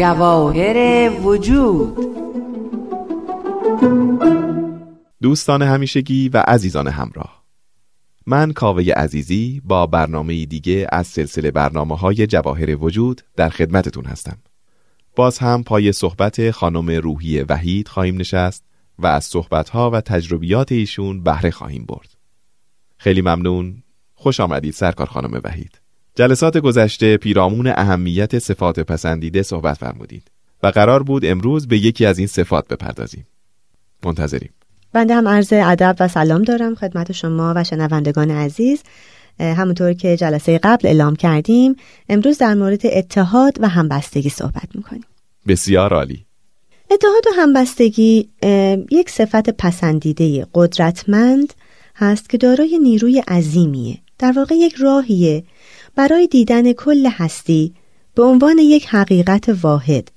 جواهر وجود. دوستان همیشگی و عزیزان همراه. من کاوه عزیزی با برنامه دیگه از سلسله برنامه های جواهر وجود در خدمتتون هستم. باز هم پای صحبت خانم روحی وحید خواهیم نشست و از صحبتها و تجربیات ایشون بهره خواهیم برد. خیلی ممنون. خوش آمدید سرکار خانم وحید. جلسات گذشته پیرامون اهمیت صفات پسندیده صحبت فرمودید و قرار بود امروز به یکی از این صفات بپردازیم. منتظریم. بنده هم عرض ادب و سلام دارم خدمت شما و شنوندگان عزیز. همونطور که جلسه قبل اعلام کردیم امروز در مورد اتحاد و همبستگی صحبت می‌کنیم. بسیار عالی. اتحاد و همبستگی یک صفت پسندیده قدرتمند هست که دارای نیروی عظیمیه. در واقع یک راهیه برای دیدن کل هستی به عنوان یک حقیقت واحد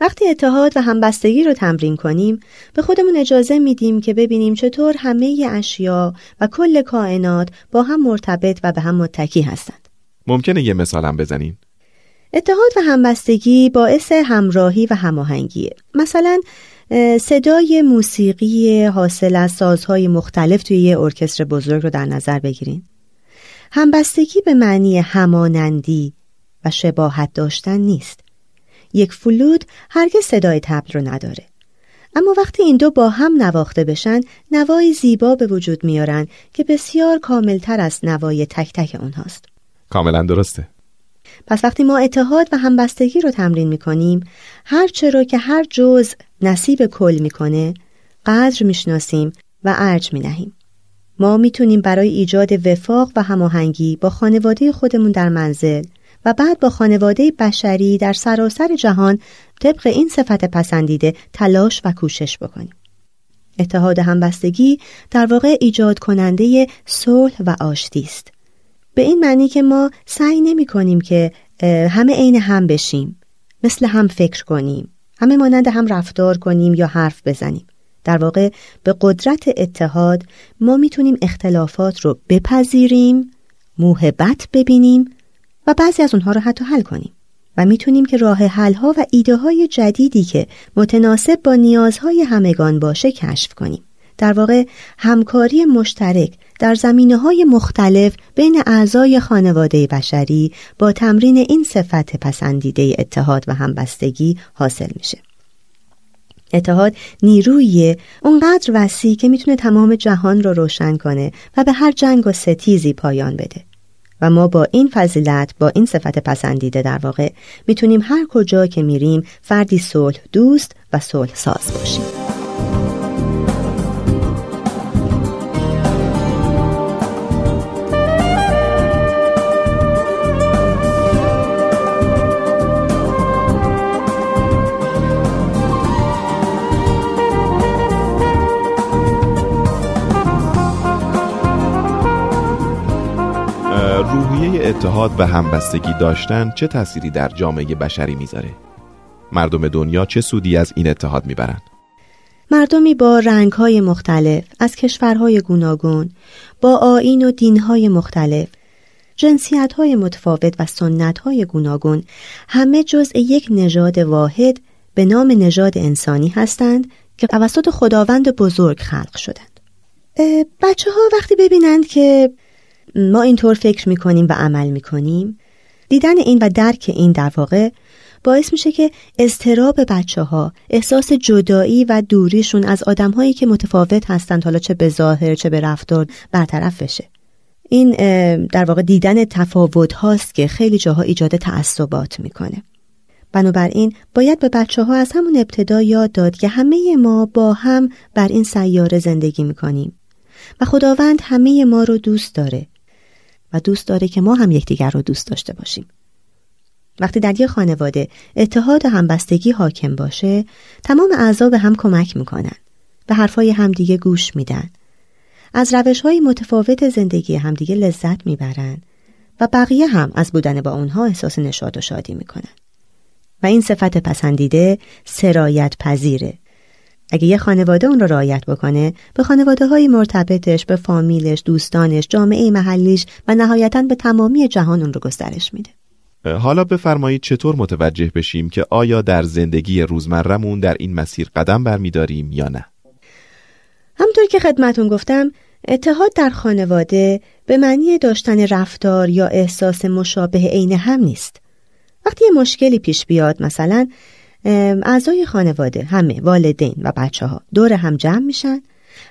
وقتی اتحاد و همبستگی رو تمرین کنیم به خودمون اجازه میدیم که ببینیم چطور همه اشیا و کل کائنات با هم مرتبط و به هم متکی هستند. ممکنه یه مثالم بزنین؟ اتحاد و همبستگی باعث همراهی و هماهنگیه. مثلا صدای موسیقی حاصل از سازهای مختلف توی یه ارکستر بزرگ رو در نظر بگیرین. همبستگی به معنی همانندی و شباهت داشتن نیست. یک فلود هرگز صدای تبل رو نداره. اما وقتی این دو با هم نواخته بشن نوای زیبا به وجود میارن که بسیار کاملتر از نوای تک تک اونهاست. کاملا درسته. پس وقتی ما اتحاد و همبستگی رو تمرین می‌کنیم هر چرا که هر جزء نصیب کل می‌کنه قدر می‌شناسیم و ارج مینهیم. ما می‌تونیم برای ایجاد وفاق و هماهنگی با خانواده خودمون در منزل و بعد با خانواده بشری در سراسر جهان طبق این صفت پسندیده تلاش و کوشش بکنیم. اتحاد همبستگی در واقع ایجاد کننده صلح و آشتی است. به این معنی که ما سعی نمی کنیم که همه عین هم بشیم، مثل هم فکر کنیم، همه مانند هم رفتار کنیم یا حرف بزنیم. در واقع به قدرت اتحاد ما می‌تونیم اختلافات رو بپذیریم، موهبت ببینیم و بعضی از اونها رو حتی حل کنیم و می‌تونیم که راه حلها و ایده های جدیدی که متناسب با نیازهای همگان باشه کشف کنیم. در واقع همکاری مشترک در زمینه های مختلف بین اعضای خانواده بشری با تمرین این صفت پسندیده اتحاد و همبستگی حاصل میشه. اتحاد نیرویی اونقدر وسیع که می‌تونه تمام جهان رو روشن کنه و به هر جنگ و ستیزی پایان بده. و ما با این فضیلت با این صفت پسندیده در واقع می‌تونیم هر کجا که میریم فردی صلح دوست و صلح ساز باشیم اتحاد و همبستگی داشتن چه تأثیری در جامعه بشری می‌ذاره؟ مردم دنیا چه سودی از این اتحاد می‌برند؟ مردمی با رنگهای مختلف از کشورهای گوناگون با آین و دینهای مختلف جنسیتهای متفاوت و سنتهای گوناگون همه جزء یک نژاد واحد به نام نژاد انسانی هستند که توسط خداوند بزرگ خلق شدند بچه ها وقتی ببینند که ما اینطور فکر می‌کنیم و عمل می‌کنیم. دیدن این و درک این در واقع باعث میشه که اضطراب بچه ها احساس جدایی و دوریشون از آدم هایی که متفاوت هستند حالا چه به ظاهر چه به رفتار برطرف بشه. این در واقع دیدن تفاوت هاست که خیلی جاها ایجاد تعصبات می‌کنه. بنابراین باید به بچه ها از همون ابتدا یاد داد که همه ما با هم بر این سیاره زندگی می‌کنیم. و خداوند همه ما رو دوست داره. و دوست داره که ما هم یکدیگر رو دوست داشته باشیم. وقتی در یک خانواده اتحاد و همبستگی حاکم باشه تمام اعضا به هم کمک می‌کنن. به حرفای همدیگه گوش میدن. از روش های متفاوت زندگی همدیگه لذت می‌برن و بقیه هم از بودن با اونها احساس نشاد و شادی می‌کنن. و این صفت پسندیده سرایت پذیره. اگه یه خانواده اون رو رعایت بکنه به خانواده های مرتبطش به فامیلش دوستانش جامعه محلیش و نهایتا به تمامی جهان اون رو گسترش میده. حالا بفرمایید چطور متوجه بشیم که آیا در زندگی روزمرهمون در این مسیر قدم برمیداریم یا نه؟ همطور که خدمتون گفتم اتحاد در خانواده به معنی داشتن رفتار یا احساس مشابه عین هم نیست. وقتی یه مشکلی پیش بیاد مثلا اعضای خانواده همه والدین و بچه ها دور هم جمع میشن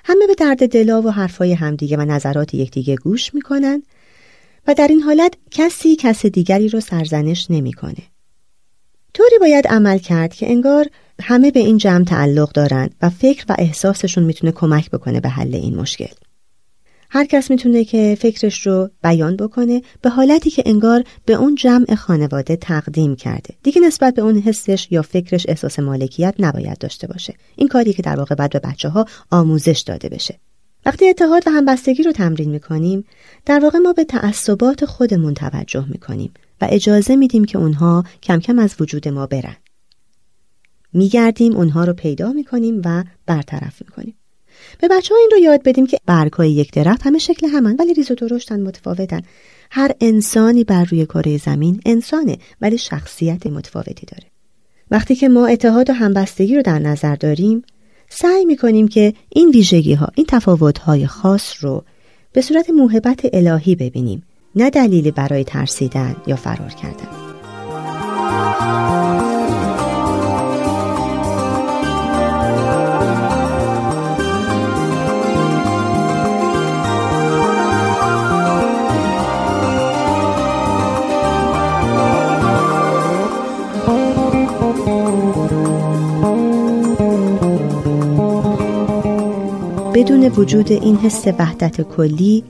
همه به درد دلا و حرفای همدیگه و نظرات یکدیگه گوش می‌کنن و در این حالت کسی کس دیگری رو سرزنش نمی‌کنه. طوری باید عمل کرد که انگار همه به این جمع تعلق دارند و فکر و احساسشون می‌تونه کمک بکنه به حل این مشکل. هر کس می‌تونه که فکرش رو بیان بکنه به حالتی که انگار به اون جمع خانواده تقدیم کرده. دیگه نسبت به اون حسش یا فکرش احساس مالکیت نباید داشته باشه. این کاری که در واقع بعد به بچه ها آموزش داده بشه. وقتی اتحاد و همبستگی رو تمرین می‌کنیم در واقع ما به تعصبات خودمون توجه می‌کنیم و اجازه میدیم که اونها کم کم از وجود ما برن. میگردیم اونها رو پیدا می‌کنیم و برطرف می‌کنیم. به بچه ها این رو یاد بدیم که برگهای یک درخت همه شکل همن ولی ریز و درشتن متفاوتن. هر انسانی بر روی کره زمین انسانه ولی شخصیت متفاوتی داره. وقتی که ما اتحاد و همبستگی رو در نظر داریم سعی می‌کنیم که این ویژگی ها این تفاوت های خاص رو به صورت موهبت الهی ببینیم نه دلیلی برای ترسیدن یا فرار کردن بدون وجود این حس وحدت کلی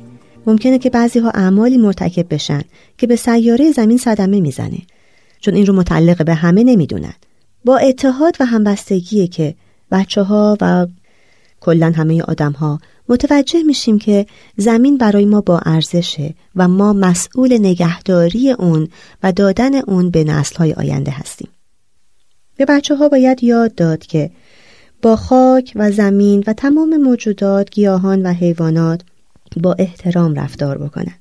ممکنه که بعضی ها اعمالی مرتکب بشن که به سیاره زمین صدمه می‌زنه چون این رو متعلق به همه نمی‌دونن با اتحاد و همبستگی که بچه ها و کلا همه آدم ها متوجه میشیم که زمین برای ما با ارزشه و ما مسئول نگهداری اون و دادن اون به نسل های آینده هستیم. به بچه ها باید یاد داد که با خاک و زمین و تمام موجودات گیاهان و حیوانات با احترام رفتار بکنن.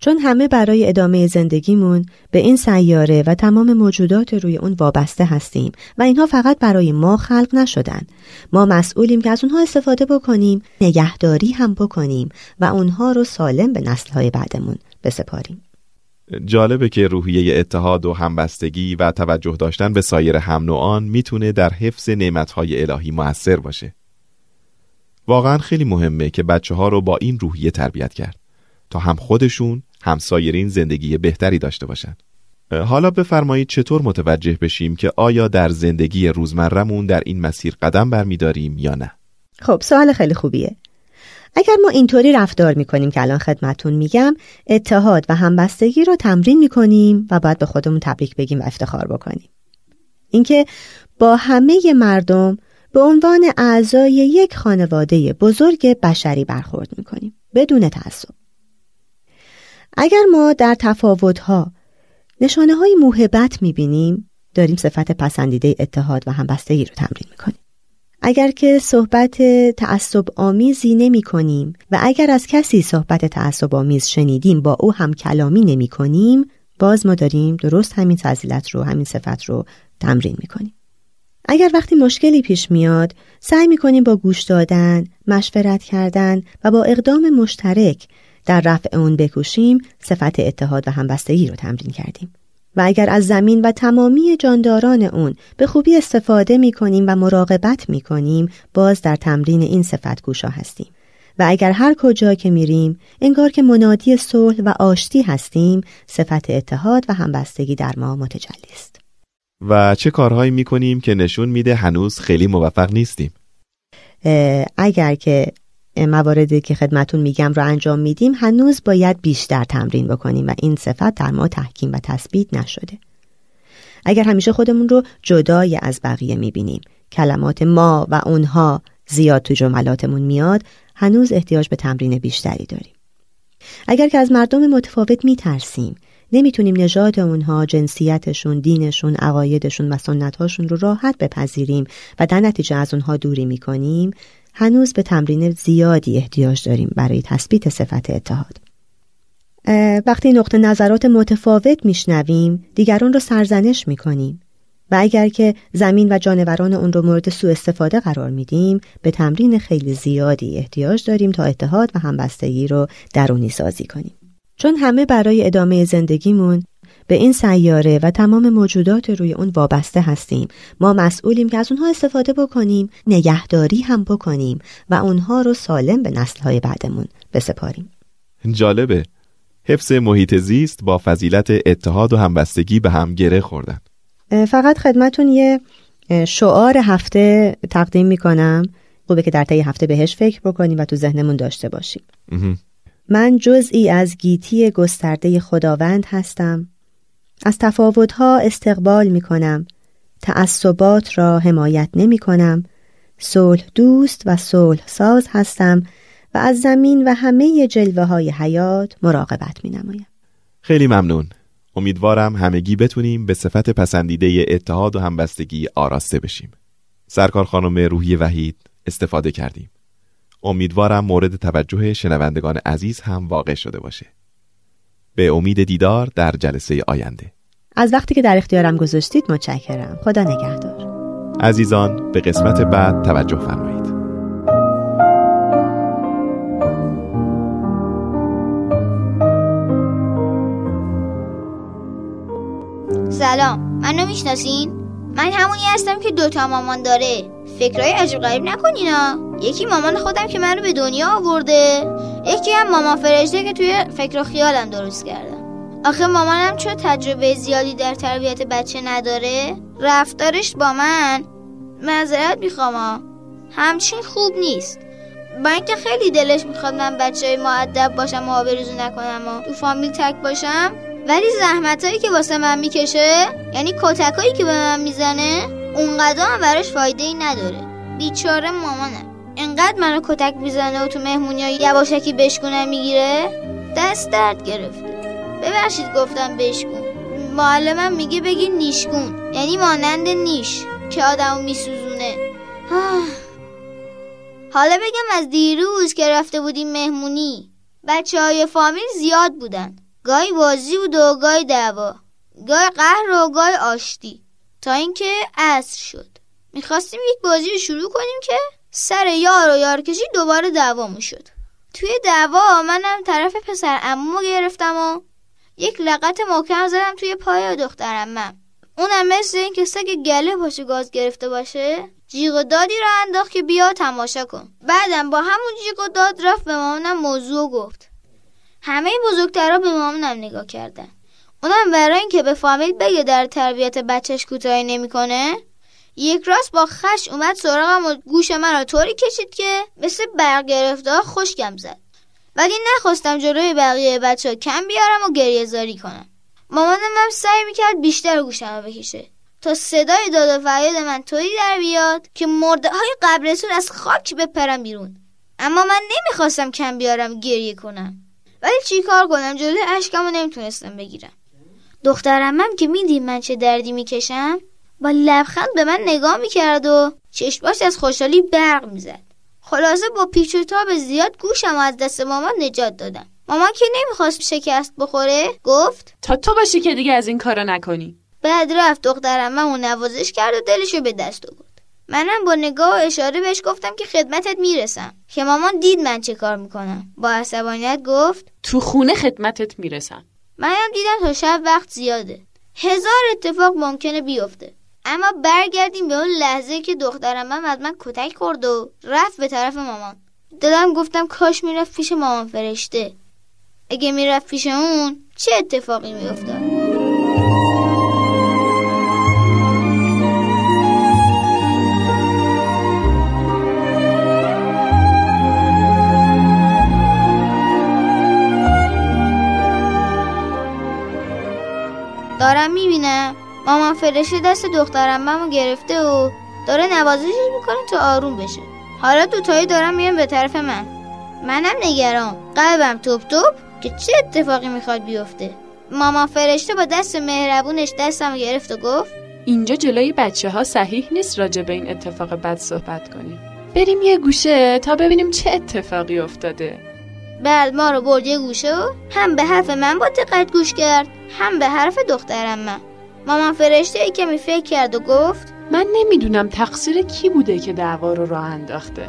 چون همه برای ادامه زندگیمون به این سیاره و تمام موجودات روی اون وابسته هستیم و اینها فقط برای ما خلق نشدن. ما مسئولیم که از اونها استفاده بکنیم، نگهداری هم بکنیم و اونها رو سالم به نسلهای بعدمون بسپاریم. جالبه که روحیه اتحاد و همبستگی و توجه داشتن به سایر هم نوعان می‌تونه در حفظ نعمتهای الهی موثر باشه. واقعا خیلی مهمه که بچه ها رو با این روحیه تربیت کرد تا هم خودشون هم سایرین زندگی بهتری داشته باشن. حالا بفرمایید چطور متوجه بشیم که آیا در زندگی روزمرهمون در این مسیر قدم برمیداریم یا نه؟ خب سوال خیلی خوبیه. اگر ما اینطوری رفتار می‌کنیم که الان خدمتون میگم اتحاد و همبستگی رو تمرین می‌کنیم و باید به خودمون تبریک بگیم و افتخار بکنیم. اینکه با همه مردم به عنوان اعضای یک خانواده بزرگ بشری برخورد می‌کنیم بدون تعصب. اگر ما در تفاوتها نشانه های موهبت می‌بینیم داریم صفت پسندیده اتحاد و همبستگی رو تمرین می‌کنیم. اگر که صحبت تعصب آمیزی نمی کنیم و اگر از کسی صحبت تعصب آمیز شنیدیم با او هم کلامی نمی کنیم باز ما داریم درست همین فضیلت رو همین صفت رو تمرین می کنیم. اگر وقتی مشکلی پیش میاد سعی می کنیم با گوش دادن، مشورت کردن و با اقدام مشترک در رفع اون بکوشیم صفت اتحاد و همبستگی رو تمرین کردیم. و اگر از زمین و تمامی جانداران اون به خوبی استفاده می کنیم و مراقبت می کنیم باز در تمرین این صفت گوشا هستیم. و اگر هر کجا که میریم انگار که منادی صلح و آشتی هستیم صفت اتحاد و همبستگی در ما متجلی است. و چه کارهایی می کنیم که نشون میده هنوز خیلی موفق نیستیم؟ اگر که مواردی که خدمتون میگم رو انجام میدیم هنوز باید بیشتر تمرین بکنیم و این صفت در ما تحکیم و تثبیت نشده. اگر همیشه خودمون رو جدای از بقیه می‌بینیم کلمات ما و اونها زیاد تو جملاتمون میاد هنوز احتیاج به تمرین بیشتری داریم. اگر که از مردم متفاوت میترسیم نمی‌تونیم نژاد اونها جنسیتشون دینشون عقایدشون و سنتهاشون رو راحت بپذیریم و در نتیجه از اونها دوری می‌کنیم هنوز به تمرین زیادی احتیاج داریم برای تثبیت صفت اتحاد. وقتی نقطه نظرات متفاوت میشنویم دیگران رو سرزنش می‌کنیم و اگر که زمین و جانوران اون رو مورد سوء استفاده قرار میدیم به تمرین خیلی زیادی احتیاج داریم تا اتحاد و همبستگی رو درونی سازی کنیم چون همه برای ادامه زندگیمون به این سیاره و تمام موجودات روی اون وابسته هستیم. ما مسئولیم که از اونها استفاده بکنیم نگهداری هم بکنیم و اونها رو سالم به نسلهای بعدمون بسپاریم. جالبه. حفظ محیط زیست با فضیلت اتحاد و همبستگی به هم گره خوردن. فقط خدمتون یه شعار هفته تقدیم می‌کنم. خوبه که در طی هفته بهش فکر بکنیم و تو ذهنمون داشته باشیم. من جزئی از گیتی گسترده خداوند هستم. از تفاوتها استقبال می کنم تعصبات را حمایت نمی کنم صلح دوست و صلح ساز هستم و از زمین و همه جلوه های حیات مراقبت می نمایم. خیلی ممنون. امیدوارم همگی بتونیم به صفت پسندیده اتحاد و همبستگی آراسته بشیم. سرکار خانم روحی وحید استفاده کردیم. امیدوارم مورد توجه شنوندگان عزیز هم واقع شده باشه. به امید دیدار در جلسه آینده. از وقتی که در اختیارم گذاشتید متشکرم. خدا نگهدار. عزیزان به قسمت بعد توجه فرمایید. سلام. منو می‌شناسین؟ من همونی هستم که دوتا مامان داره. فکرای عجیب غریب نکنینا یکی مامان خودم که منو به دنیا آورده. یکی هم مامان فرشته که توی فکر و خیالم درست کردم آخه مامانم چون تجربه زیادی در تربیت بچه نداره رفتارش با من. معذرت می‌خوام همچین خوب نیست. با اینکه خیلی دلش می‌خواد من بچه معدب باشم و آبروزو نکنم و تو فامیل تک باشم. ولی زحمت هایی که واسه من می‌کشه یعنی کتکایی که به من می‌زنه اونقدر هم براش فایده ای نداره. بیچاره مامانم. انقدر منو کتک می‌زنه و تو مهمونی های یواشکی بشکونم می‌گیره؟ دست درد گرفته. ببخشید گفتم بشکون. معلمم میگه بگی نیشکون. یعنی مانند نیش که آدمو میسوزونه. حالا بگم از دیروز که رفته بودیم مهمونی بچه های فامیل زیاد بودن. گاهی بازی بود و گاهی دعوا. گاهی قهر و گاهی آشتی. تا اینکه عصر شد. می‌خواستیم یک بازی رو شروع کنیم که سر یار و یار کشی دوباره دعوامون شد. توی دعوا منم طرف پسر امومو گرفتم و یک لغت محکم زدم توی پای دخترم من. اونم مثل این که سگ گله پاشو گاز گرفته باشه جیغ و دادی رو انداخت که بیا تماشا کن. بعدم با همون جیغ و داد رفت به مامانم موضوع گفت. همه بزرگترها به مامانم نگاه کردن. اونم برای اینکه به فامیل بگه در تربیت بچهش کوتاهی نمی‌کنه یک راست با خش اومد سراغم و گوش من رو طوری کشید که مثل برق گرفته خوشگم زد. ولی نخواستم جلوی بقیه بچه کم بیارم و گریه زاری کنم. مامانم هم سعی می‌کرد بیشتر گوشم رو بکشه. تا صدای داد و فریاد من طوری در بیاد که مرده های قبرستون از خاک بپرم بیرون. اما من نمی‌خواستم کم بیارم گریه کنم. ولی چیکار کنم؟ جلوی اشکم رو نمی‌تونستم بگیرم. دخترم هم که میدیم من چه دردی می‌کشم؟ با لبخند به من نگاه می‌کرد و چشماش از خوشحالی برق می‌زد. خلاصه با پیچ و تاب زیاد گوشم از دست مامان نجات دادم مامان که نمی‌خواست شکست بخوره گفت تا تو باشی که دیگه از این کارا نکنی. بعد رفت دخترم اون نوازش کرد و دلشو به دست آورد. منم با نگاه و اشاره بهش گفتم که خدمتت می‌رسم. که مامان دید من چه کار می‌کنم. با عصبانیت گفت تو خونه خدمتت می‌رسم. منم دیدم تا شب وقت زیاده. هزار اتفاق ممکنه بیفته. اما برگردیم به اون لحظه که دخترم هم از من کتک خورد و رفت به طرف مامان. دلم گفتم کاش می‌رفت پیش مامان فرشته. اگه می‌رفت پیش اون چه اتفاقی میافتاد؟ فرشته دست دخترم ممو گرفته و داره نوازشش می‌کنه تا آروم بشه. حالا دوتایی دارم میان به طرف من. منم نگران. قلبم توپ توپ که چه اتفاقی می‌خواد بیفته. مامان فرشته با دست مهربونش دستم گرفت و گفت اینجا جلوی بچه ها صحیح نیست راجع به این اتفاق بد صحبت کنیم. بریم یه گوشه تا ببینیم چه اتفاقی افتاده. بعد ما رو برد یه گوشه و هم به حرف من با دقت گوش کرد هم به حرف دخترم من. مامان فرشته ای کمی فکر کرد و گفت من نمی‌دونم تقصیر کی بوده که دعوا رو راه انداخته.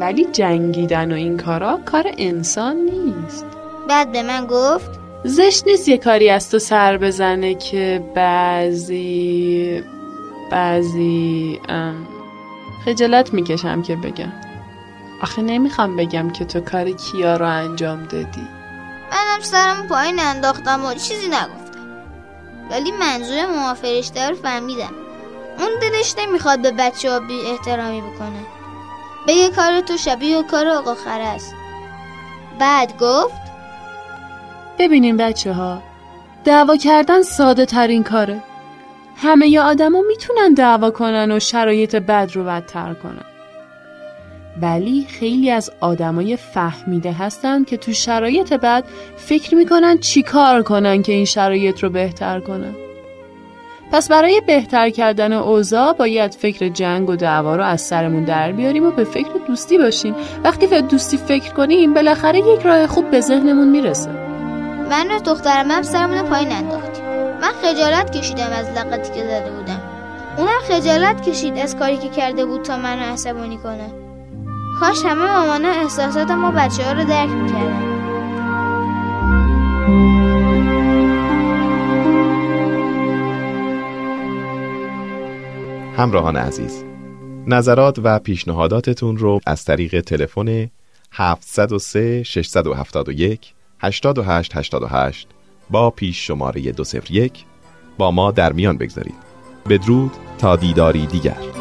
ولی جنگیدن و این کارا کار انسان نیست. بعد به من گفت زشت نیست یه کاری از تو سر بزنه که بعضی بعضی ام، خجالت می‌کشم که بگم. آخه نمی‌خوام بگم که تو کار کیا رو انجام دادی. منم سرم پایین انداختم و چیزی نگفتم. ولی منظور مامان فرشته فهمیدم. اون دلش نمی‌خواد به بچه ها بی احترامی بکنه. بگه کار تو شبیه و کار آقا خره است. بعد گفت ببینین بچه ها دعوا کردن ساده ترین کاره. همه ی آدما می‌تونن دعوا کنن و شرایط بد رو بدتر کنن. ولی خیلی از آدمای فهمیده هستن که تو شرایط بد فکر می‌کنن چی کار کنن که این شرایط رو بهتر کنن. پس برای بهتر کردن اوضاع باید فکر جنگ و دعوا رو از سرمون در بیاریم و به فکر دوستی باشیم. وقتی به دوستی فکر کنیم بالاخره یک راه خوب به ذهنمون می‌رسه. من و دخترم هم سرمون پایین انداختیم. من خجالت کشیدم از لقتی که زده بودم. اونم خجالت کشید از کاری که کرده بود تا منو عصبانی کنه. کاش همه مامانا احساسات ما بچه ها رو درک می‌کردن. همراهان عزیز نظرات و پیشنهاداتتون رو از طریق تلفن 703 671 8888 با پیش شماره 201 با ما در میان بگذارید. بدرود تا دیداری دیگر.